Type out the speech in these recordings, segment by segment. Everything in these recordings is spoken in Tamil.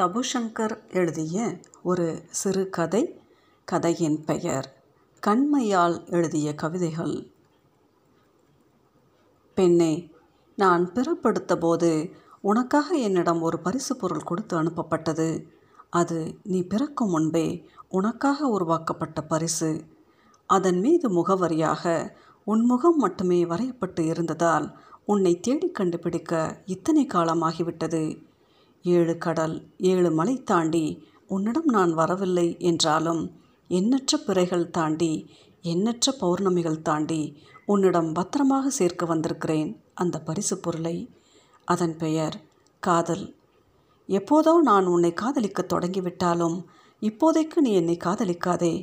தபுசங்கர் எழுதிய ஒரு சிறுகதை கதையின் பெயர் கண்மையால் எழுதிய கவிதைகள். பெண்ணே நான் பிறப்பெடுத்தபோது உனக்காக என்னிடம் ஒரு பரிசு பொருள் கொடுத்து அனுப்பப்பட்டது. அது நீ பிறக்கும் முன்பே உனக்காக உருவாக்கப்பட்ட பரிசு. அதன் மீது முகவரியாக உன் முகம் மட்டுமே வரையப்பட்டு இருந்ததால் உன்னை தேடிக் கண்டுபிடிக்க இத்தனை காலமாகிவிட்டது. ஏழு கடல் ஏழு மலை தாண்டி உன்னிடம் நான் வரவில்லை என்றாலும் எண்ணற்ற பிறைகள் தாண்டி எண்ணற்ற பௌர்ணமிகள் தாண்டி உன்னிடம் பத்திரமாக சேர்க்க வந்திருக்கிறேன் அந்த பரிசு பொருளை. அதன் பெயர் காதல். எப்போதோ நான் உன்னை காதலிக்க தொடங்கிவிட்டாலும் இப்போதைக்கு நீ என்னை காதலிக்காதே.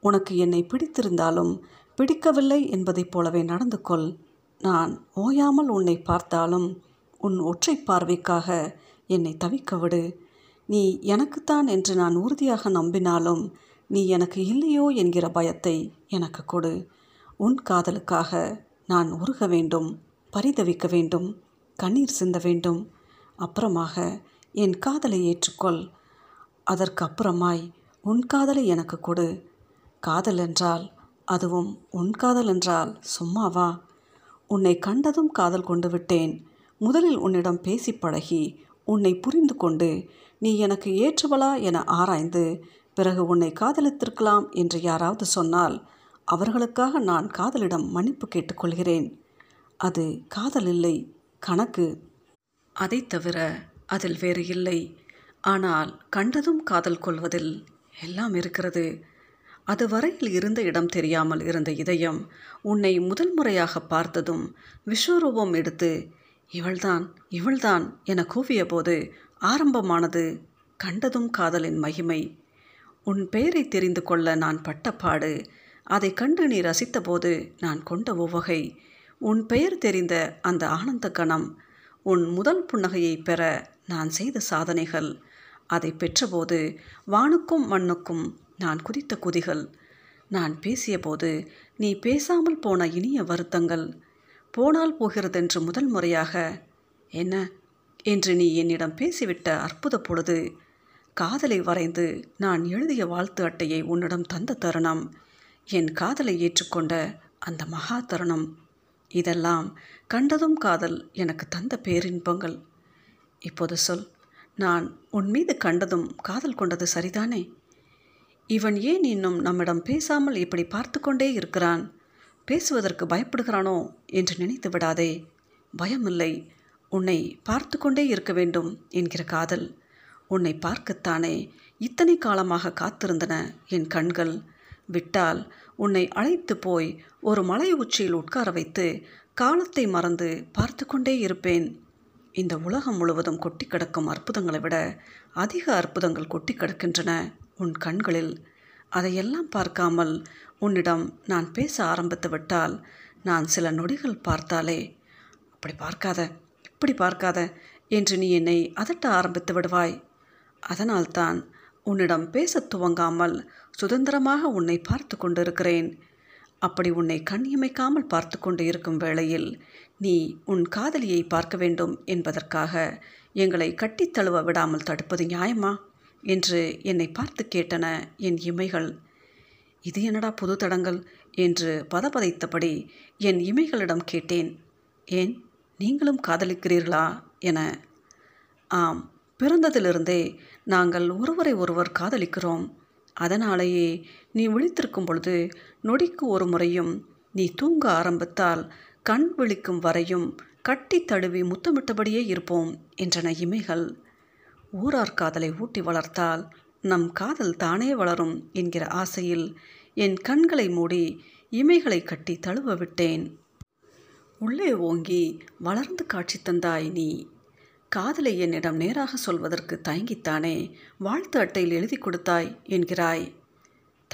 உனக்கு என்னை பிடித்திருந்தாலும் பிடிக்கவில்லை என்பதைப் போலவே நடந்து கொள். நான் ஓயாமல் உன்னை பார்த்தாலும் உன் ஒற்றை பார்வைக்காக என்னை தவிக்க விடு நீ எனக்குத்தான் என்று நான் உறுதியாக நம்பினாலும் நீ எனக்கு இல்லையோ என்கிற பயத்தை எனக்கு கொடு. உன் காதலுக்காக நான் உருக வேண்டும் பரிதவிக்க வேண்டும் கண்ணீர் சிந்த வேண்டும். அப்புறமாக என் காதலை ஏற்றுக்கொள். அதற்கு அப்புறமாய் உன் காதலை எனக்கு கொடு. காதல் என்றால் அதுவும் உன் காதல் என்றால் சும்மாவா? உன்னை கண்டதும் காதல் கொண்டு விட்டேன். முதலில் உன்னிடம் பேசி பழகி உன்னை புரிந்து கொண்டு நீ எனக்கு ஏற்றுவளா என ஆராய்ந்து பிறகு உன்னை காதலித்திருக்கலாம் என்று யாராவது சொன்னால் அவர்களுக்காக நான் காதலிடம் மன்னிப்பு கேட்டுக்கொள்கிறேன். அது காதல் இல்லை கணக்கு. அதை தவிர அதில் வேறு இல்லை. ஆனால் கண்டதும் காதல் கொள்வதில் எல்லாம் இருக்கிறது. அது வரையில் இருந்த இடம் தெரியாமல் இருந்த இதயம் உன்னை முதல் முறையாக பார்த்ததும் விஸ்வரூபம் எடுத்து இவள்தான் இவள்தான் என கூவியபோது ஆரம்பமானது கண்டதும் காதலின் மகிமை. உன் பெயரை தெரிந்து கொள்ள நான் பட்டப்பாடு அதை கண்டு நீ ரசித்தபோது நான் கொண்ட உவகை. உன் பெயர் தெரிந்த அந்த ஆனந்த கணம் உன் முதல் புன்னகையை பெற நான் செய்த சாதனைகள். அதை பெற்றபோது வானுக்கும் மண்ணுக்கும் நான் குதித்த குதிகள். நான் பேசியபோது நீ பேசாமல் போன இனிய வருத்தங்கள். போனால் போகிறதென்று முதல் முறையாக என்ன என்று நீ என்னிடம் பேசிவிட்ட அற்புத பொழுது காதலை வரைந்து நான் எழுதிய வாழ்த்து அட்டையை உன்னிடம் தந்த தருணம் என் காதலை ஏற்றுக்கொண்ட அந்த மகா தருணம். இதெல்லாம் கண்டதும் காதல் எனக்கு தந்த பேரின்பங்கள். இப்போது சொல் நான் உன் மீது கண்டதும் காதல் கொண்டது சரிதானே? இவன் ஏன் இன்னும் நம்மிடம் பேசாமல் இப்படி பார்த்து கொண்டே இருக்கிறான்? பேசுவதற்கு பயப்படுகிறானோ என்று நினைத்து விடாதே. பயமில்லை. உன்னை பார்த்து கொண்டே இருக்க வேண்டும் என்கிற காதல். உன்னை பார்க்கத்தானே இத்தனை காலமாக காத்திருந்தன என் கண்கள். விட்டால் உன்னை அழைத்து போய் ஒரு மலை உச்சியில் உட்கார வைத்து காலத்தை மறந்து பார்த்து கொண்டே இருப்பேன். இந்த உலகம் முழுவதும் கொட்டி கிடக்கும் அற்புதங்களை விட அதிக அற்புதங்கள் கொட்டி கிடக்கின்றன உன் கண்களில். அதையெல்லாம் பார்க்காமல் உன்னிடம் நான் பேச ஆரம்பித்து விட்டால் நான் சில நொடிகள் பார்த்தாலே அப்படி பார்க்காத இப்படி பார்க்காத என்று நீ என்னை அதட்ட ஆரம்பித்து விடுவாய். அதனால்தான் உன்னிடம் பேசத் துவங்காமல் சுதந்திரமாக உன்னை பார்த்து கொண்டிருக்கிறேன். அப்படி உன்னை கண் இமைக்காமல் பார்த்து கொண்டு இருக்கும் வேளையில் நீ உன் காதலியை பார்க்க வேண்டும் என்பதற்காக எங்களை கட்டித்தழுவ விடாமல் தடுப்பது நியாயமா? என்று என்னை பார்த்து கேட்டன என் இமைகள். இது என்னடா புது தடங்கள்? என்று பதபதைத்தபடி என் இமைகளிடம் கேட்டேன். ஏன் நீங்களும் காதலிக்கிறீர்களா? என. ஆம் பிறந்ததிலிருந்தே நாங்கள் ஒருவரை ஒருவர் காதலிக்கிறோம். அதனாலேயே நீ விழித்திருக்கும் பொழுது நொடிக்கு ஒரு முறையும் நீ தூங்க ஆரம்பித்தால் கண் விழிக்கும் வரையும் கட்டி தழுவி முத்தமிட்டபடியே இருப்போம் என்றன இமைகள். ஊரார் காதலை ஊட்டி வளர்த்தால் நம் காதல் தானே வளரும் என்கிற ஆசையில் என் கண்களை மூடி இமைகளை கட்டி தழுவ விட்டேன். உள்ளே ஓங்கி வளர்ந்து காட்சி தந்தாய் நீ. காதலை என்னிடம் நேராக சொல்வதற்கு தயங்கித்தானே வாழ்த்து அட்டையில் எழுதி கொடுத்தாய் என்கிறாய்.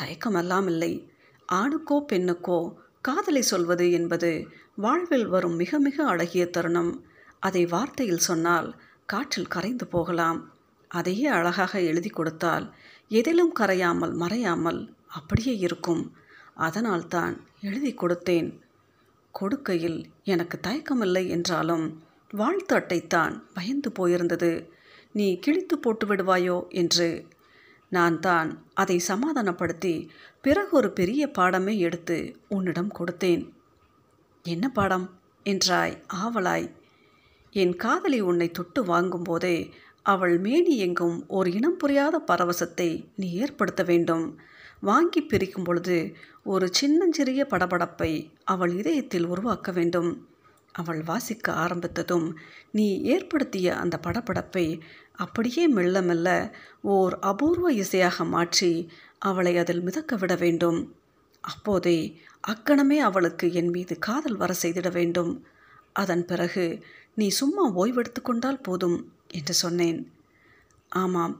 தயக்கமெல்லாம் இல்லை ஆணுக்கோ பெண்ணுக்கோ காதலை சொல்வது என்பது வாழ்வில் வரும் மிக மிக அழகிய தருணம். அதை வார்த்தையில் சொன்னால் காற்றில் கரைந்து போகலாம். அதையே அழகாக எழுதி கொடுத்தால் எதிலும் கரையாமல் மறையாமல் அப்படியே இருக்கும். அதனால்தான் எழுதி கொடுத்தேன். கொடுக்கையில் எனக்கு தயக்கமில்லை என்றாலும் வாழ்த்து அட்டைத்தான் பயந்து போயிருந்தது. நீ கிழித்து போட்டு விடுவாயோ என்று. நான் தான் அதை சமாதானப்படுத்தி பிறகு ஒரு பெரிய பாடமே எடுத்து உன்னிடம் கொடுத்தேன். என்ன பாடம்? என்றாய் ஆவலாய். என் காதலி உன்னை தொட்டு வாங்கும்போதே அவள் மேனி எங்கும் ஒரு இனம் புரியாத பரவசத்தை நீ ஏற்படுத்த வேண்டும். வாங்கி பிரிக்கும் பொழுது ஒரு சின்னஞ்சிறிய படபடப்பை அவள் இதயத்தில் உருவாக்க வேண்டும். அவள் வாசிக்க ஆரம்பித்ததும் நீ ஏற்படுத்திய அந்த படபடப்பை அப்படியே மெல்ல மெல்ல ஓர் அபூர்வ இசையாக மாற்றி அவளை அதில் மிதக்க விட வேண்டும். அப்போதே அக்கணமே அவளுக்கு என் மீது காதல் வர செய்திட வேண்டும். அதன் பிறகு நீ சும்மா ஓய்வெடுத்து கொண்டால் போதும் என்று சொன்னேன். ஆமாம்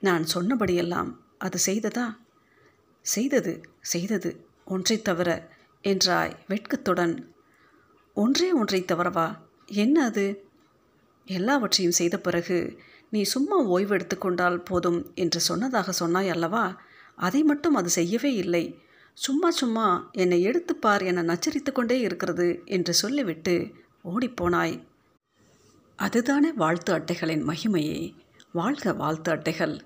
நான் சொன்னபடியெல்லாம் அது செய்ததா? செய்தது செய்தது ஒன்றை தவிர என்றாய் வெட்கத்துடன். ஒன்றே ஒன்றை தவறவா? என்ன அது? எல்லாவற்றையும் செய்த பிறகு நீ சும்மா ஓய்வெடுத்து கொண்டால் போதும் என்று சொன்னதாக சொன்னாய் அல்லவா? அதை மட்டும் அது செய்யவே இல்லை. சும்மா சும்மா என்னை எடுத்துப்பார் என நச்சரித்து கொண்டே இருக்கிறது என்று சொல்லிவிட்டு ஓடிப்போனாய். அதுதானே வாழ்த்து அட்டைகளின் மகிமையே. வாழ்க வாழ்த்து அட்டைகள்.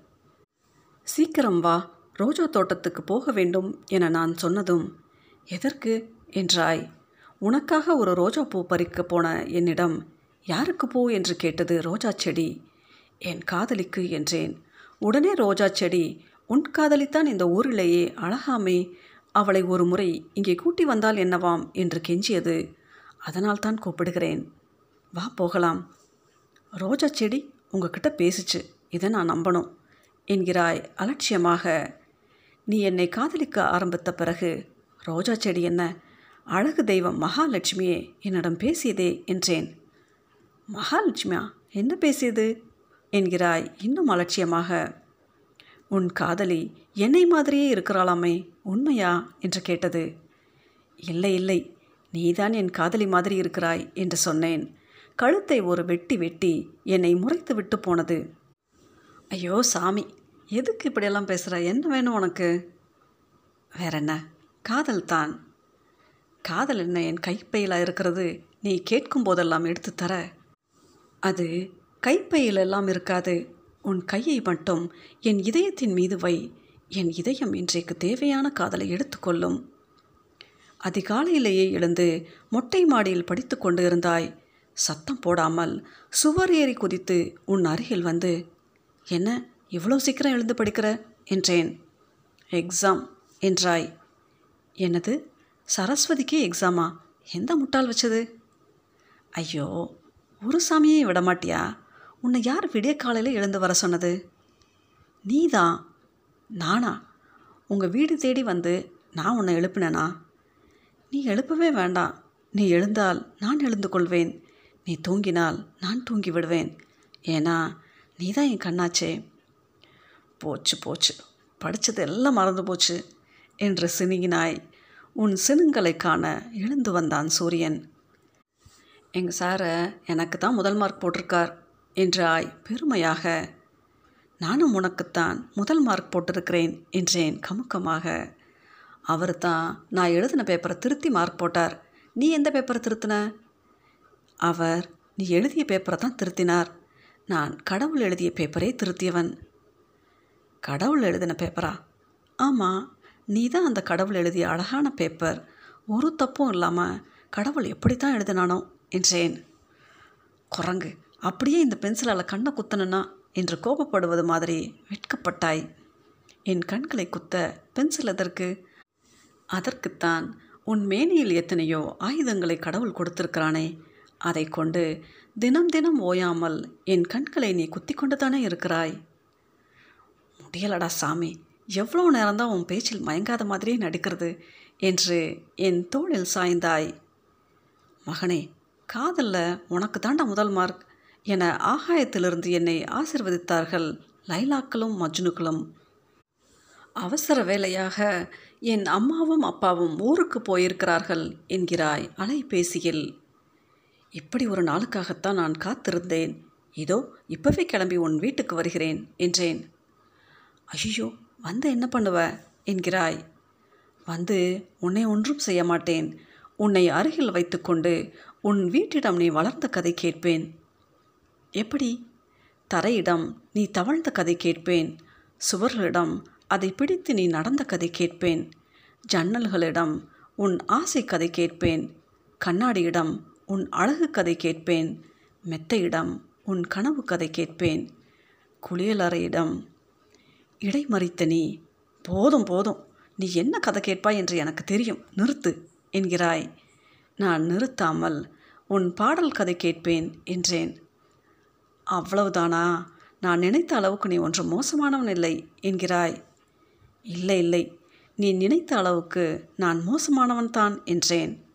சீக்கிரம் வா ரோஜா தோட்டத்துக்கு போக வேண்டும் என நான் சொன்னதும் எதற்கு? என்றாய். உனக்காக ஒரு ரோஜா பூ பறிக்க போன என்னிடம் யாருக்கு பூ? என்று கேட்டது ரோஜா செடி. என் காதலிக்கு என்றேன். உடனே ரோஜா செடி உன் காதலித்தான் இந்த ஊரிலேயே அழகாமே. அவளை ஒரு முறை இங்கே கூட்டி வந்தால் என்னவாம்? என்று கெஞ்சியது. அதனால் தான் கூப்பிடுகிறேன். வா போகலாம். ரோஜா செடி உங்ககிட்ட பேசிச்சு. இதை நான் நம்பணும் என்கிறாய் அலட்சியமாக. நீ என்னை காதலிக்க ஆரம்பித்த பிறகு ரோஜா செடி என்ன? அழகு தெய்வம் மகாலட்சுமியே என்னிடம் பேசியதே என்றேன். மகாலட்சுமியா? என்ன பேசியது? என்கிறாய் இன்னும் அலட்சியமாக. உன் காதலி என்னை மாதிரியே இருக்கிறாளாமே உண்மையா? என்று கேட்டது. இல்லை இல்லை நீதான் என் காதலி மாதிரி இருக்கிறாய் என்று சொன்னேன். கழுத்தை ஒரு வெட்டி வெட்டி என்னை முறைத்து விட்டு போனது. ஐயோ சாமி எதுக்கு இப்படியெல்லாம் பேசுகிற என்ன வேணும் உனக்கு? வேற என்ன? காதல் தான். காதல் என்ன என் கைப்பையில் இருக்கிறது? நீ கேட்கும் போதெல்லாம் எடுத்து தர. அது கைப்பையிலெல்லாம் இருக்காது. உன் கையை மட்டும் என் இதயத்தின் மீது வை. என் இதயம் இன்றைக்கு தேவையான காதலை எடுத்துக்கொள்ளும் அதிகாலையிலேயே எழுந்து மொட்டை மாடியில் படித்து கொண்டு இருந்தாய் சத்தம் போடாமல் சுவர் ஏறி குதித்து உன் அருகில் வந்து என்ன இவ்வளோ சீக்கிரம் எழுந்து படிக்கிற? என்றேன். எக்ஸாம் என்றாய். என்னது? சரஸ்வதிக்கே எக்ஸாமா எந்த முட்டாள் வச்சது? ஐயோ ஒரு சாமியே விட மாட்டியா உன்னை யார் விடிய காலையில் எழுந்து வர சொன்னது? நீ தான் நானா? உங்கள் வீடு தேடி வந்து நான் உன்னை எழுப்பினேனா? நீ எழுப்பவே வேண்டாம். நீ எழுந்தால் நான் எழுந்து கொள்வேன். நீ தூங்கினால் நான் தூங்கி விடுவேன். ஏன்னா நீ தான் என் கண்ணாச்சே. போச்சு போச்சு. படித்தது எல்லாம் மறந்து போச்சு. என்று சினுங்கினாய் உன் சினுங்களை காண எழுந்து வந்தான் சூரியன். எங்கள் சாரை எனக்கு தான் முதல் மார்க் போட்டிருக்கார் என்றாய் பெருமையாக. நானும் உனக்குத்தான் முதல் மார்க் போட்டிருக்கிறேன் என்றேன் கமுக்கமாக. அவர் தான் நான் எழுதின பேப்பரை திருத்தி மார்க் போட்டார். நீ எந்த பேப்பரை திருத்தின? அவர் நீ எழுதிய பேப்பரை தான் திருத்தினார். நான் கடவுள் எழுதிய பேப்பரே திருத்தியவன். கடவுள் எழுதின பேப்பரா ஆமாம் நீ தான் அந்த கடவுள் எழுதிய அழகான பேப்பர் ஒரு தப்பும் இல்லாமல் கடவுள் எப்படி தான் எழுதினானோ என்றேன். குரங்கு அப்படியே இந்த பென்சிலால் கண்ணை குத்தணுன்னா என்று கோபப்படுவது மாதிரி வெட்கப்பட்டாய். என் கண்களை குத்த பென்சில் எதற்கு? அதற்குத்தான் உன் மேனியில் எத்தனையோ ஆயுதங்களை கடவுள் கொடுத்திருக்கிறானே. அதை கொண்டு தினம் தினம் ஓயாமல் என் கண்களை நீ குத்தி கொண்டு தானே இருக்கிறாய்? முடியலடா சாமி எவ்வளோ நேரம்தான் உன் பேச்சில் மயங்காத மாதிரியே நடிக்கிறது என்று என் தோளில் சாய்ந்தாய். மகனே காதலில் உனக்கு தாண்டா முதல் மார்க் என ஆகாயத்திலிருந்து என்னை ஆசிர்வதித்தார்கள் லைலாக்களும் மஜ்னுக்களும். அவசர வேலையாக என் அம்மாவும் அப்பாவும் ஊருக்கு போயிருக்கிறார்கள் என்கிறாய் அலைபேசியில். இப்படி ஒரு நாளுக்காகத்தான் நான் காத்திருந்தேன். இதோ இப்பவே கிளம்பி உன் வீட்டுக்கு வருகிறேன் என்றேன். ஐயோ வந்து என்ன பண்ணுவ? என்கிறாய். வந்து உன்னை ஒன்றும் செய்ய மாட்டேன். உன்னை அருகில் வைத்துக்கொண்டு உன் வீட்டிடம் நீ வளர்ந்த கதை கேட்பேன். எப்படி? தரையிடம் நீ தவழ்ந்த கதை கேட்பேன். சுவர்களிடம் அதை பிடித்து நீ நடந்த கதை கேட்பேன். ஜன்னல்களிடம் உன் ஆசை கதை கேட்பேன். கண்ணாடியிடம் உன் அழகு கதை கேட்பேன். மெத்தையிடம் உன் கனவு கதை கேட்பேன். குளியலறையிடம் இடைமறித்த நீ போதும் போதும். நீ என்ன கதை கேட்பாய் என்று எனக்கு தெரியும். நிறுத்து என்கிறாய். நான் நிறுத்தாமல் உன் பாடல் கதை கேட்பேன் என்றேன். அவ்வளவுதானா? நான் நினைத்த அளவுக்கு நீ ஒன்று மோசமானவன் இல்லை என்கிறாய். இல்லை இல்லை. நீ நினைத்த அளவுக்கு நான் மோசமானவன் தான் என்றேன்.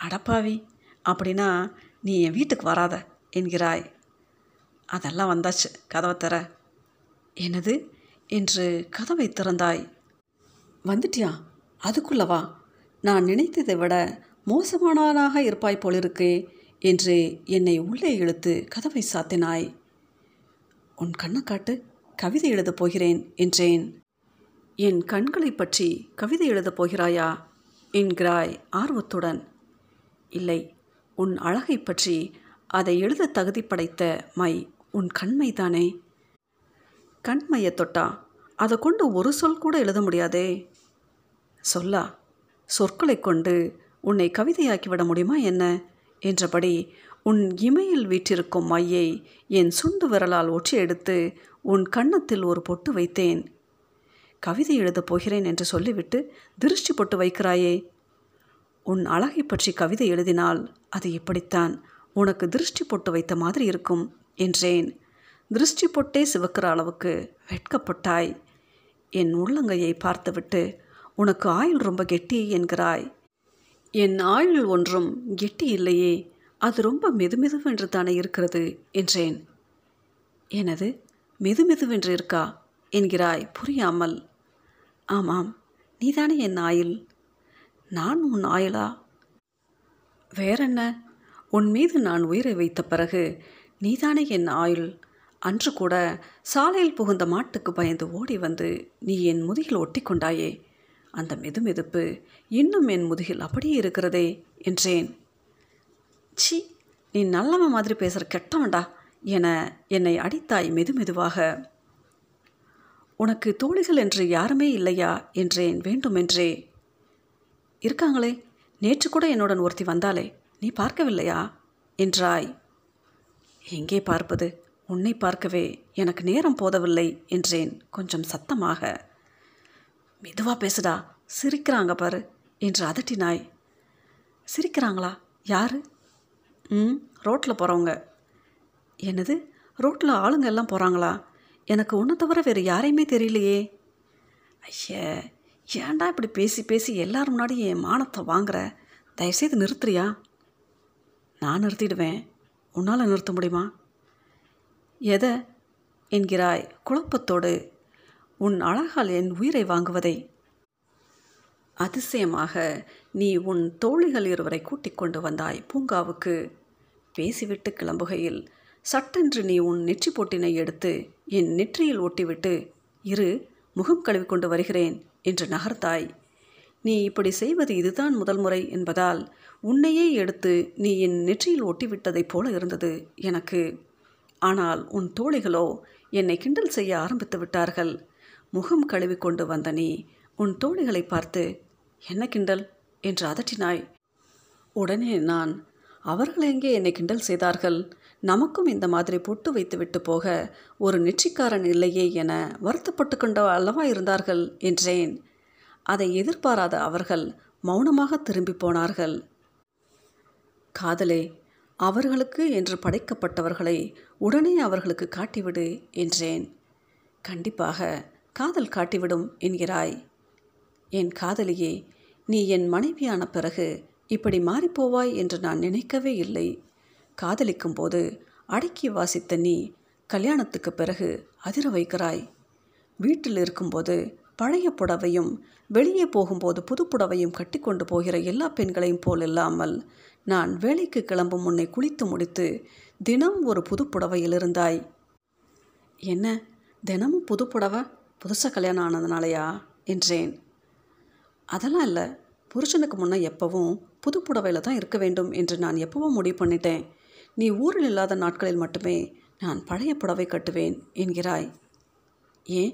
அடப்பாவி அப்படின்னா நீ என் வீட்டுக்கு வராத என்கிறாய். அதெல்லாம் வந்தாச்சு கதவை தர. எனது என்று கதவை திறந்தாய். வந்துட்டியா? அதுக்குள்ளவா நான் நினைத்ததை விட மோசமானவனாக இருப்பாய் போலிருக்கே என்று என்னை உள்ளே இழுத்து கதவை சாத்தினாய். உன் கண்ணை காட்டு கவிதை எழுதப் போகிறேன் என்றேன். என் கண்களை பற்றி கவிதை எழுதப் போகிறாயா? என்கிறாய் ஆர்வத்துடன். இல்லை உன் அழகை பற்றி அதை எழுத தகுதி படைத்த மை உன் கண்மைதானே? கண்மையை தொட்டா அதை கொண்டு ஒரு சொல் கூட எழுத முடியாதே? சொல்லா சொற்களை கொண்டு உன்னை கவிதையாக்கிவிட முடியுமா என்ன? என்றபடி உன் இமையில் வீற்றிருக்கும் மையை என் சுண்டு விரலால் ஒற்றி எடுத்து உன் கன்னத்தில் ஒரு பொட்டு வைத்தேன். கவிதை எழுதப் போகிறேன் என்று சொல்லிவிட்டு திருஷ்டி போட்டு வைக்கிறாயே. உன் அழகை பற்றி கவிதை எழுதினால் அது இப்படித்தான். உனக்கு திருஷ்டி பொட்டு வைத்த மாதிரி இருக்கும் என்றேன். திருஷ்டி பொட்டே சிவக்கிற அளவுக்கு வெட்கப்பட்டாய். என் உள்ளங்கையை பார்த்துவிட்டு உனக்கு ஆயுள் ரொம்ப கெட்டி என்கிறாய். என் ஆயுள் ஒன்றும் கெட்டி இல்லையே. அது ரொம்ப மெதுமெதுவென்று தானே இருக்கிறது என்றேன். எனது மெதுமெதுவென்று இருக்கா? என்கிறாய். புரியாமல். ஆமாம் நீதானே என் ஆயில் நான் உன் ஆயிலா வேறென்ன? உன் மீது நான் உயிரை வைத்த பிறகு நீதானே என் ஆயுள்? அன்று கூட சாலையில் புகுந்த மாட்டுக்கு பயந்து ஓடி வந்து நீ என் முதுகில் ஒட்டி கொண்டாயே அந்த மெதுமெதுப்பு இன்னும் என் முதுகில் அப்படியே இருக்கிறதே என்றேன். சி நீ நல்லவன் மாதிரி பேசுகிற கெட்டவன்டா என என்னை அடித்தாய் மெதுமெதுவாக உனக்கு தோழிகள் என்று யாருமே இல்லையா என்றேன் வேண்டுமென்றே. இருக்காங்களே நேற்று கூட என்னுடன் ஒருத்தி வந்தாளே நீ பார்க்கவில்லையா? என்றாய். எங்கே பார்ப்பது? உன்னை பார்க்கவே எனக்கு நேரம் போதவில்லை என்றேன் கொஞ்சம் சத்தமாக. மெதுவாக பேசுடா சிரிக்கிறாங்க பாரு என்று அதட்டினாய். சிரிக்கிறாங்களா? யார்? ம் ரோட்டில் போகிறவங்க என்னது? ரோட்டில் ஆளுங்க எல்லாம் போகிறாங்களா எனக்கு ஒன்றை தவிர வேறு யாரையுமே தெரியலையே. ஐய ஏன்டா இப்படி பேசி பேசி எல்லார் முன்னாடியும் என் மானத்தை வாங்குற? தயவுசெய்து நிறுத்துறியா? நான் நிறுத்திடுவேன். உன்னால் நிறுத்த முடியுமா? எதை? என்கிறாய் குழப்பத்தோடு. உன் அழகால் என் உயிரை வாங்குவதை. அதிசயமாக நீ உன் தோழிகள் இருவரை கூட்டிக் கொண்டு வந்தாய் பூங்காவுக்கு. பேசிவிட்டு கிளம்புகையில் சட்டென்று நீ உன் நெற்றி போட்டினை எடுத்து என் நெற்றியில் ஒட்டிவிட்டு இரு முகம் கழுவி கொண்டு வருகிறேன் என்று நகர்த்தாய். நீ இப்படி செய்வது இதுதான் முதல் முறை என்பதால் உன்னையே எடுத்து நீ என் நெற்றியில் ஒட்டிவிட்டதைப் போல இருந்தது எனக்கு. ஆனால் உன் தோழிகளோ என்னை கிண்டல் செய்ய ஆரம்பித்து விட்டார்கள். முகம் கழுவி கொண்டு வந்த நீ உன் தோழிகளை பார்த்து என்ன கிண்டல்? என்று அதட்டினாய். உடனே நான் அவர்கள் எங்கே என்னை கிண்டல் செய்தார்கள்? நமக்கும் இந்த மாதிரி பொட்டு வைத்துவிட்டு போக ஒரு நெற்றிக்காரன் இல்லையே என வருத்தப்பட்டு கொண்ட அல்லவா இருந்தார்கள்? என்றேன். அதை எதிர்பாராத அவர்கள் மௌனமாக திரும்பி போனார்கள். காதலே அவர்களுக்கு என்று படைக்கப்பட்டவர்களை உடனே அவர்களுக்கு காட்டிவிடு என்றேன். கண்டிப்பாக காதல் காட்டிவிடும் என்கிறாய். என் காதலியே நீ என் மனைவியான பிறகு இப்படி மாறிப்போவாய் என்று நான் நினைக்கவே இல்லை. காதலிக்கும் போது அடக்கி வாசித்த நீ கல்யாணத்துக்கு பிறகு அதிர வைக்கிறாய். வீட்டில் இருக்கும்போது பழைய புடவையும் வெளியே போகும்போது புது புடவையும் கட்டிக்கொண்டு போகிற எல்லா பெண்களையும் போல் இல்லாமல் நான் வேலைக்கு கிளம்பும் முன்னை குளித்து முடித்து தினம் ஒரு புது புடவையில் இருந்தாய். என்ன தினமும் புது புடவை? புதுசாக கல்யாணம் ஆனதுனாலயா? என்றேன். அதெல்லாம் இல்லை புருஷனுக்கு முன்னே எப்பவும் புது புடவையில் தான் இருக்க வேண்டும் என்று நான் எப்பவும் முடிவு பண்ணிட்டேன். நீ ஊரில் இல்லாத நாட்களில் மட்டுமே நான் பழைய புடவை கட்டுவேன் என்கிறாய். ஏன்?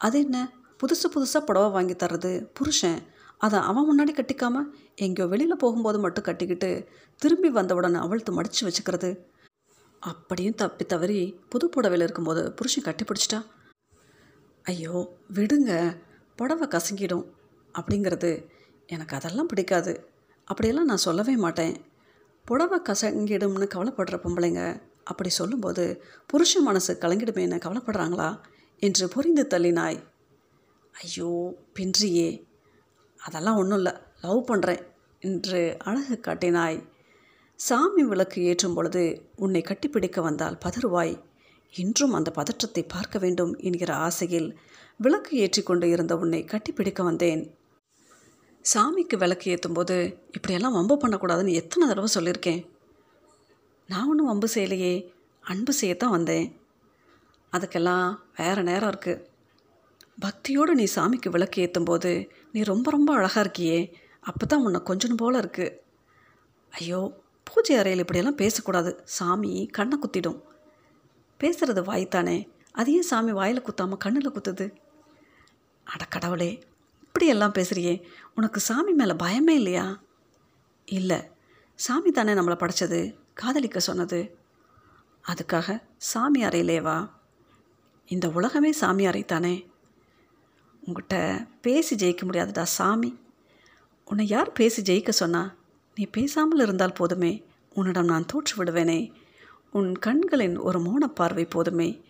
அது என்ன? புதுசு புதுசாக புடவை வாங்கி தர்றது? புருஷன். அதை அவன் முன்னாடி கட்டிக்காம எங்கேயோ வெளியில் போகும்போது மட்டும் கட்டிக்கிட்டு திரும்பி வந்தவுடன் அவழ்த்து மடித்து வச்சுக்கிறது. அப்படியும் தப்பி தவறி புது புடவையில் இருக்கும்போது புருஷன் கட்டி பிடிச்சிட்டா? ஐயோ விடுங்க. புடவை கசங்கிடும். அப்படிங்கிறது எனக்கு அதெல்லாம் பிடிக்காது. அப்படியெல்லாம் நான் சொல்லவே மாட்டேன். புடவை கசங்கிடும்னு கவலைப்படுற பொம்பளைங்க அப்படி சொல்லும்போது புருஷ மனசு கலங்கிடுமேன்னு கவலைப்படுறாங்களா? என்று புரிந்து தள்ளினாய். ஐயோ பின்றியே. அதெல்லாம் ஒன்றும் இல்லை லவ் பண்ணுறேன் என்று அழகு காட்டினாய். சாமி விளக்கு ஏற்றும் பொழுது உன்னை கட்டிப்பிடிக்க வந்தால் பதறுவாய். இன்றும் அந்த பதற்றத்தை பார்க்க வேண்டும் என்கிற ஆசையில் விளக்கு ஏற்றிக்கொண்டு இருந்த உன்னை கட்டிப்பிடிக்க வந்தேன். சாமிக்கு விளக்கு ஏற்றும்போது இப்படியெல்லாம் வம்பு பண்ணக்கூடாதுன்னு எத்தனை தடவை சொல்லியிருக்கேன். நான் ஒன்றும் வம்பு செய்யலையே அன்பு செய்யத்தான் வந்தேன். அதுக்கெல்லாம் வேறு நேரம் இருக்குது பக்தியோடு நீ சாமிக்கு விளக்கு ஏற்றும்போது நீ ரொம்ப ரொம்ப அழகாக இருக்கியே அப்போ தான் உன்னை கொஞ்சம் போல் இருக்குது ஐயோ பூஜை அறையில் இப்படியெல்லாம் பேசக்கூடாது. சாமி கண்ணை குத்திடும். பேசுகிறது வாய்த்தானே அதையும் சாமி வாயில் குத்தாமல் கண்ணில் குத்துது. அட கடவுளே இப்படியெல்லாம் பேசுகிறியே உனக்கு சாமி மேலே பயமே இல்லையா? இல்லை. சாமி தானே நம்மளை படைச்சது காதலிக்க சொன்னது. அதுக்காக சாமி அறையிலேவா இந்த உலகமே சாமி அறை தானே உங்கள்கிட்ட பேசி ஜெயிக்க முடியாதுடா சாமி. உன்னை யார் பேசி ஜெயிக்க சொன்னா? நீ பேசாமல் இருந்தால் போதுமே. உன்னிடம் நான் தோற்று விடுவேனே. உன் கண்களின் ஒரு மௌனப் பார்வை போதுமே.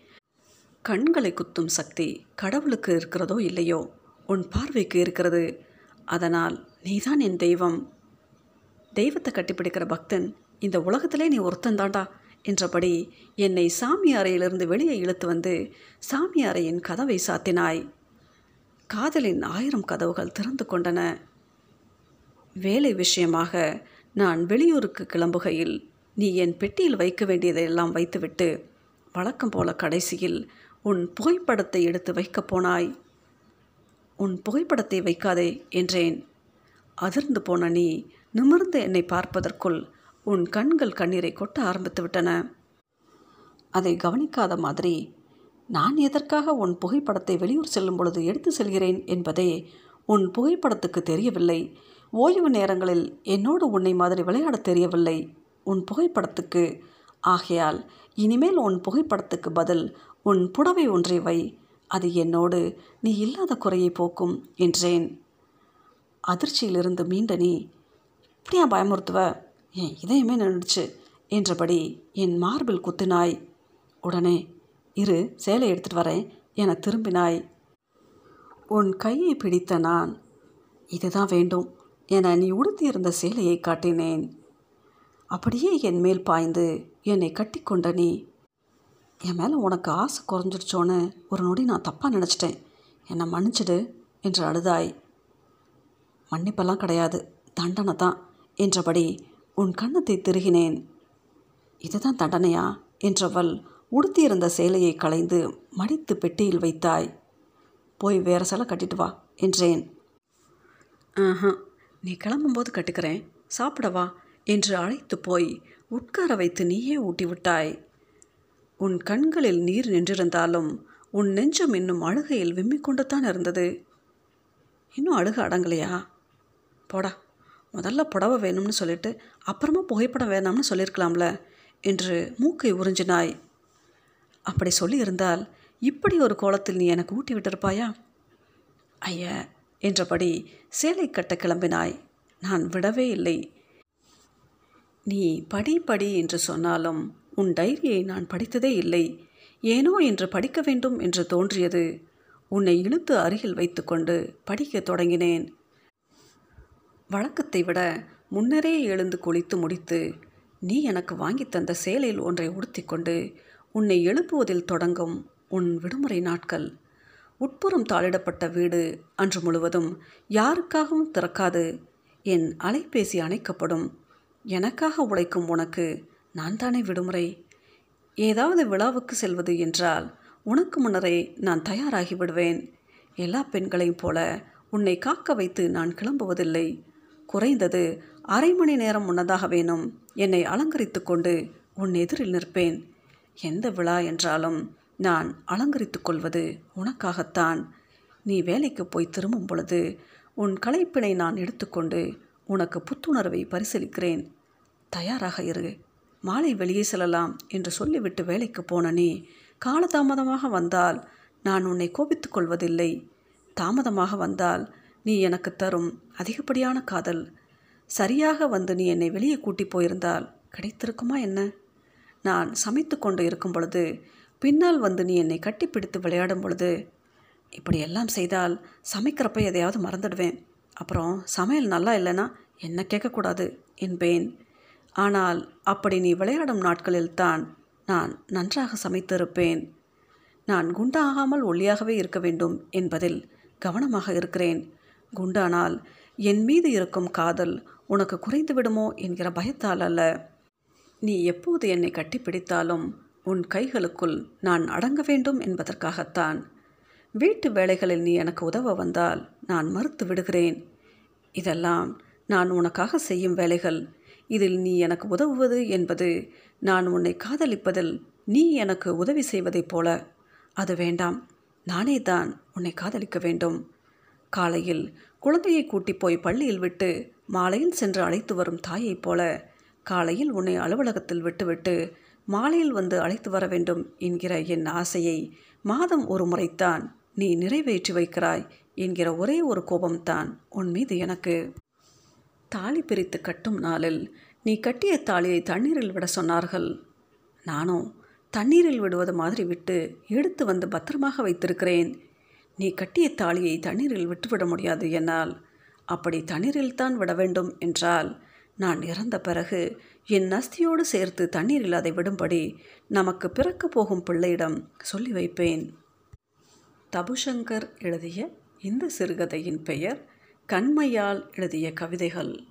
கண்களை குத்தும் சக்தி கடவுளுக்கு இருக்கிறதோ இல்லையோ? உன் பார்வைக்கு இருக்கிறது. அதனால் நீதான் என் தெய்வம். தெய்வத்தை கட்டிப்பிடிக்கிற பக்தன் இந்த உலகத்திலே நீ ஒருத்தந்தாண்டா என்றபடி என்னை சாமி அறையிலிருந்து வெளியே இழுத்து வந்து சாமி அறையின் கதவை சாத்தினாய். காதலின் ஆயிரம் கதவுகள் திறந்து கொண்டன. வேலை விஷயமாக நான் வெளியூருக்கு கிளம்புகையில் நீ என் பெட்டியில் வைக்க வேண்டியதையெல்லாம் வைத்துவிட்டு வழக்கம் போல கடைசியில் உன் புகைப்படத்தை எடுத்து வைக்கப் போனாய். உன் புகைப்படத்தை வைக்காதே என்றேன். அதிர்ந்து போன நீ நிமிர்ந்து என்னை பார்ப்பதற்குள் உன் கண்கள் கண்ணீரை கொட்ட ஆரம்பித்துவிட்டன. அதை கவனிக்காத மாதிரி நான் எதற்காக உன் புகைப்படத்தை வெளியூர் செல்லும் பொழுது எடுத்து செல்கிறேன் என்பதே உன் புகைப்படத்துக்கு தெரியவில்லை. ஓய்வு நேரங்களில் என்னோடு உன்னை மாதிரி விளையாடத் தெரியவில்லை. உன் புகைப்படத்துக்கு ஆகையால் இனிமேல் உன் புகைப்படத்துக்கு பதில் உன் புடவை ஒன்றை வை. அது என்னோடு நீ இல்லாத குறையை போக்கும் என்றேன். அதிர்ச்சியிலிருந்து மீண்ட நீ இப்படியா பயமுறுத்துவ? என் இதயமே நின்றுச்சு என்றபடி என் மார்பில் குத்தினாய். உடனே இரு சேலை எடுத்துட்டு வரேன் என திரும்பினாய். உன் கையை பிடித்த நான் இதுதான் வேண்டும் என நீ உடுத்தியிருந்த சேலையை காட்டினேன். அப்படியே என் மேல் பாய்ந்து என்னை கட்டிக்கொண்ட நீ என் மேலே உனக்கு ஆசை குறைஞ்சிடுச்சோன்னு ஒரு நொடி நான் தப்பாக நினச்சிட்டேன். என்னை மன்னிச்சிடு என்று அழுதாய். மன்னிப்பெல்லாம் கிடையாது தண்டனை தான் என்றபடி உன் கன்னத்தை திருகினேன். இதுதான் தண்டனையா என்றவள் உடுத்தியிருந்த சேலையை களைந்து மடித்து பெட்டியில் வைத்தாய். போய் வேறு சேலை கட்டிட்டு வா என்றேன். ஆஹா நீ கிளம்பும்போது கட்டுக்கிறேன் சாப்பிட வா என்று அழைத்து போய் உட்கார வைத்து நீயே ஊட்டி விட்டாய். உன் கண்களில் நீர் நின்றிருந்தாலும் உன் நெஞ்சம் இன்னும் அழுகையில் விம்மிக் கொண்டுத்தான் இருந்தது. இன்னும் அழுக அடங்கலையா? போடா முதல்ல புடவை வேணும்னு சொல்லிட்டு அப்புறமா புகைப்படம் வேணாம்னு சொல்லியிருக்கலாம்ல என்று மூக்கை உறிஞ்சினாய். அப்படி சொல்லியிருந்தால் இப்படி ஒரு கோலத்தில் நீ எனக்கு ஊட்டி விட்டிருப்பாயா? ஐய என்றபடி சேலை கட்ட கிளம்பினாய். நான் விடவே இல்லை. நீ படி படி என்று சொன்னாலும் உன் டைரியை நான் படித்ததே இல்லை. ஏனோ என்று படிக்க வேண்டும் என்று தோன்றியது. உன்னை இழுத்து அருகில் வைத்துக்கொண்டு படிக்கத் தொடங்கினேன். வழக்கத்தை விட முன்னரே எழுந்து குளித்து முடித்து நீ எனக்கு வாங்கி தந்த சேலையில் ஒன்றை உடுத்திக்கொண்டு உன்னை எழுப்புவதில் தொடங்கும் உன் விடுமுறை நாட்கள். உட்புறம் தாளிடப்பட்ட வீடு அன்று முழுவதும் யாருக்காகவும் திறக்காது. என் அலைபேசி அணைக்கப்படும். எனக்காக உழைக்கும் உனக்கு நான் தானே விடுமுறை? ஏதாவது விழாவுக்கு செல்வது என்றால் உனக்கு முன்னரே நான் தயாராகி விடுவேன். எல்லா பெண்களையும் போல உன்னை காக்க வைத்து நான் கிளம்புவதில்லை. குறைந்தது அரை மணி நேரம் முன்னதாக வேணும். என்னை அலங்கரித்து கொண்டு உன் எதிரில் நிற்பேன். எந்த விழா என்றாலும் நான் அலங்கரித்து கொள்வது உனக்காகத்தான். நீ வேலைக்கு போய் திரும்பும் பொழுது உன் கலைப்பினை நான் எடுத்துக்கொண்டு உனக்கு புத்துணர்வை பரிசீலிக்கிறேன் தயாராக இரு. மாலை வெளியே செல்லலாம் என்று சொல்லிவிட்டு வேலைக்கு போன நீ காலதாமதமாக வந்தால் நான் உன்னை கோபித்துக் கொள்வதில்லை. தாமதமாக வந்தால் நீ எனக்கு தரும் அதிகப்படியான காதல். சரியாக வந்து நீ என்னை வெளியே கூட்டி போயிருந்தால் கிடைத்திருக்குமா என்ன? நான் சமைத்து கொண்டு இருக்கும் பொழுது பின்னால் வந்து நீ என்னை கட்டிப்பிடித்து விளையாடும் பொழுது இப்படியெல்லாம் செய்தால் சமைக்கிறப்ப எதையாவது மறந்துடுவேன். அப்புறம் சமையல் நல்லா இல்லைன்னா என்ன கேட்கக்கூடாது? என்பேன். ஆனால் அப்படி நீ விளையாடும் நாட்களில்தான் நான் நன்றாக சமைத்திருப்பேன். நான் குண்டாகாமல் ஒல்லியாகவே இருக்க வேண்டும் என்பதில் கவனமாக இருக்கிறேன். குண்டானால் என் மீது இருக்கும் காதல் உனக்கு குறைந்து விடுமோ என்கிற பயத்தால் அல்ல. நீ எப்போது என்னை கட்டிப்பிடித்தாலும் உன் கைகளுக்குள் நான் அடங்க வேண்டும் என்பதற்காகத்தான். வீட்டு வேலைகளில் நீ எனக்கு உதவ வந்தால் நான் மறுத்து விடுகிறேன். இதெல்லாம் நான் உனக்காக செய்யும் வேலைகள். இதில் நீ எனக்கு உதவுவது என்பது நான் உன்னை காதலிப்பதில் நீ எனக்கு உதவி செய்வதைப் போல. அது வேண்டாம். நானே தான் உன்னை காதலிக்க வேண்டும். காலையில் குழந்தையை கூட்டி போய் பள்ளியில் விட்டு மாலையில் சென்று அழைத்து வரும் தாயைப் போல காலையில் உன்னை அலுவலகத்தில் விட்டுவிட்டு மாலையில் வந்து அழைத்து வர வேண்டும் என்கிற என் ஆசையை மாதம் ஒரு முறைத்தான் நீ நிறைவேற்றி வைக்கிறாய் என்கிற ஒரே ஒரு கோபம்தான் உன் மீது எனக்கு. தாலி பிரித்து கட்டும் நாளில் நீ கட்டிய தாலியை தண்ணீரில் விட சொன்னார்கள். நானும் தண்ணீரில் விடுவது மாதிரி விட்டு எடுத்து வந்து பத்திரமாக வைத்திருக்கிறேன். நீ கட்டிய தாலியை தண்ணீரில் விட்டுவிட முடியாது என்னால். அப்படி தண்ணீரில் தான் விட வேண்டும் என்றால் நான் இறந்த பிறகு என் நஸ்தியோடு சேர்த்து தண்ணீரில் அதை விடும்படி நமக்கு பிறக்கப் போகும் பிள்ளையிடம் சொல்லி வைப்பேன். தபுசங்கர் எழுதிய இந்த சிறுகதையின் பெயர் கண்மையால் எழுதிய கவிதைகள்.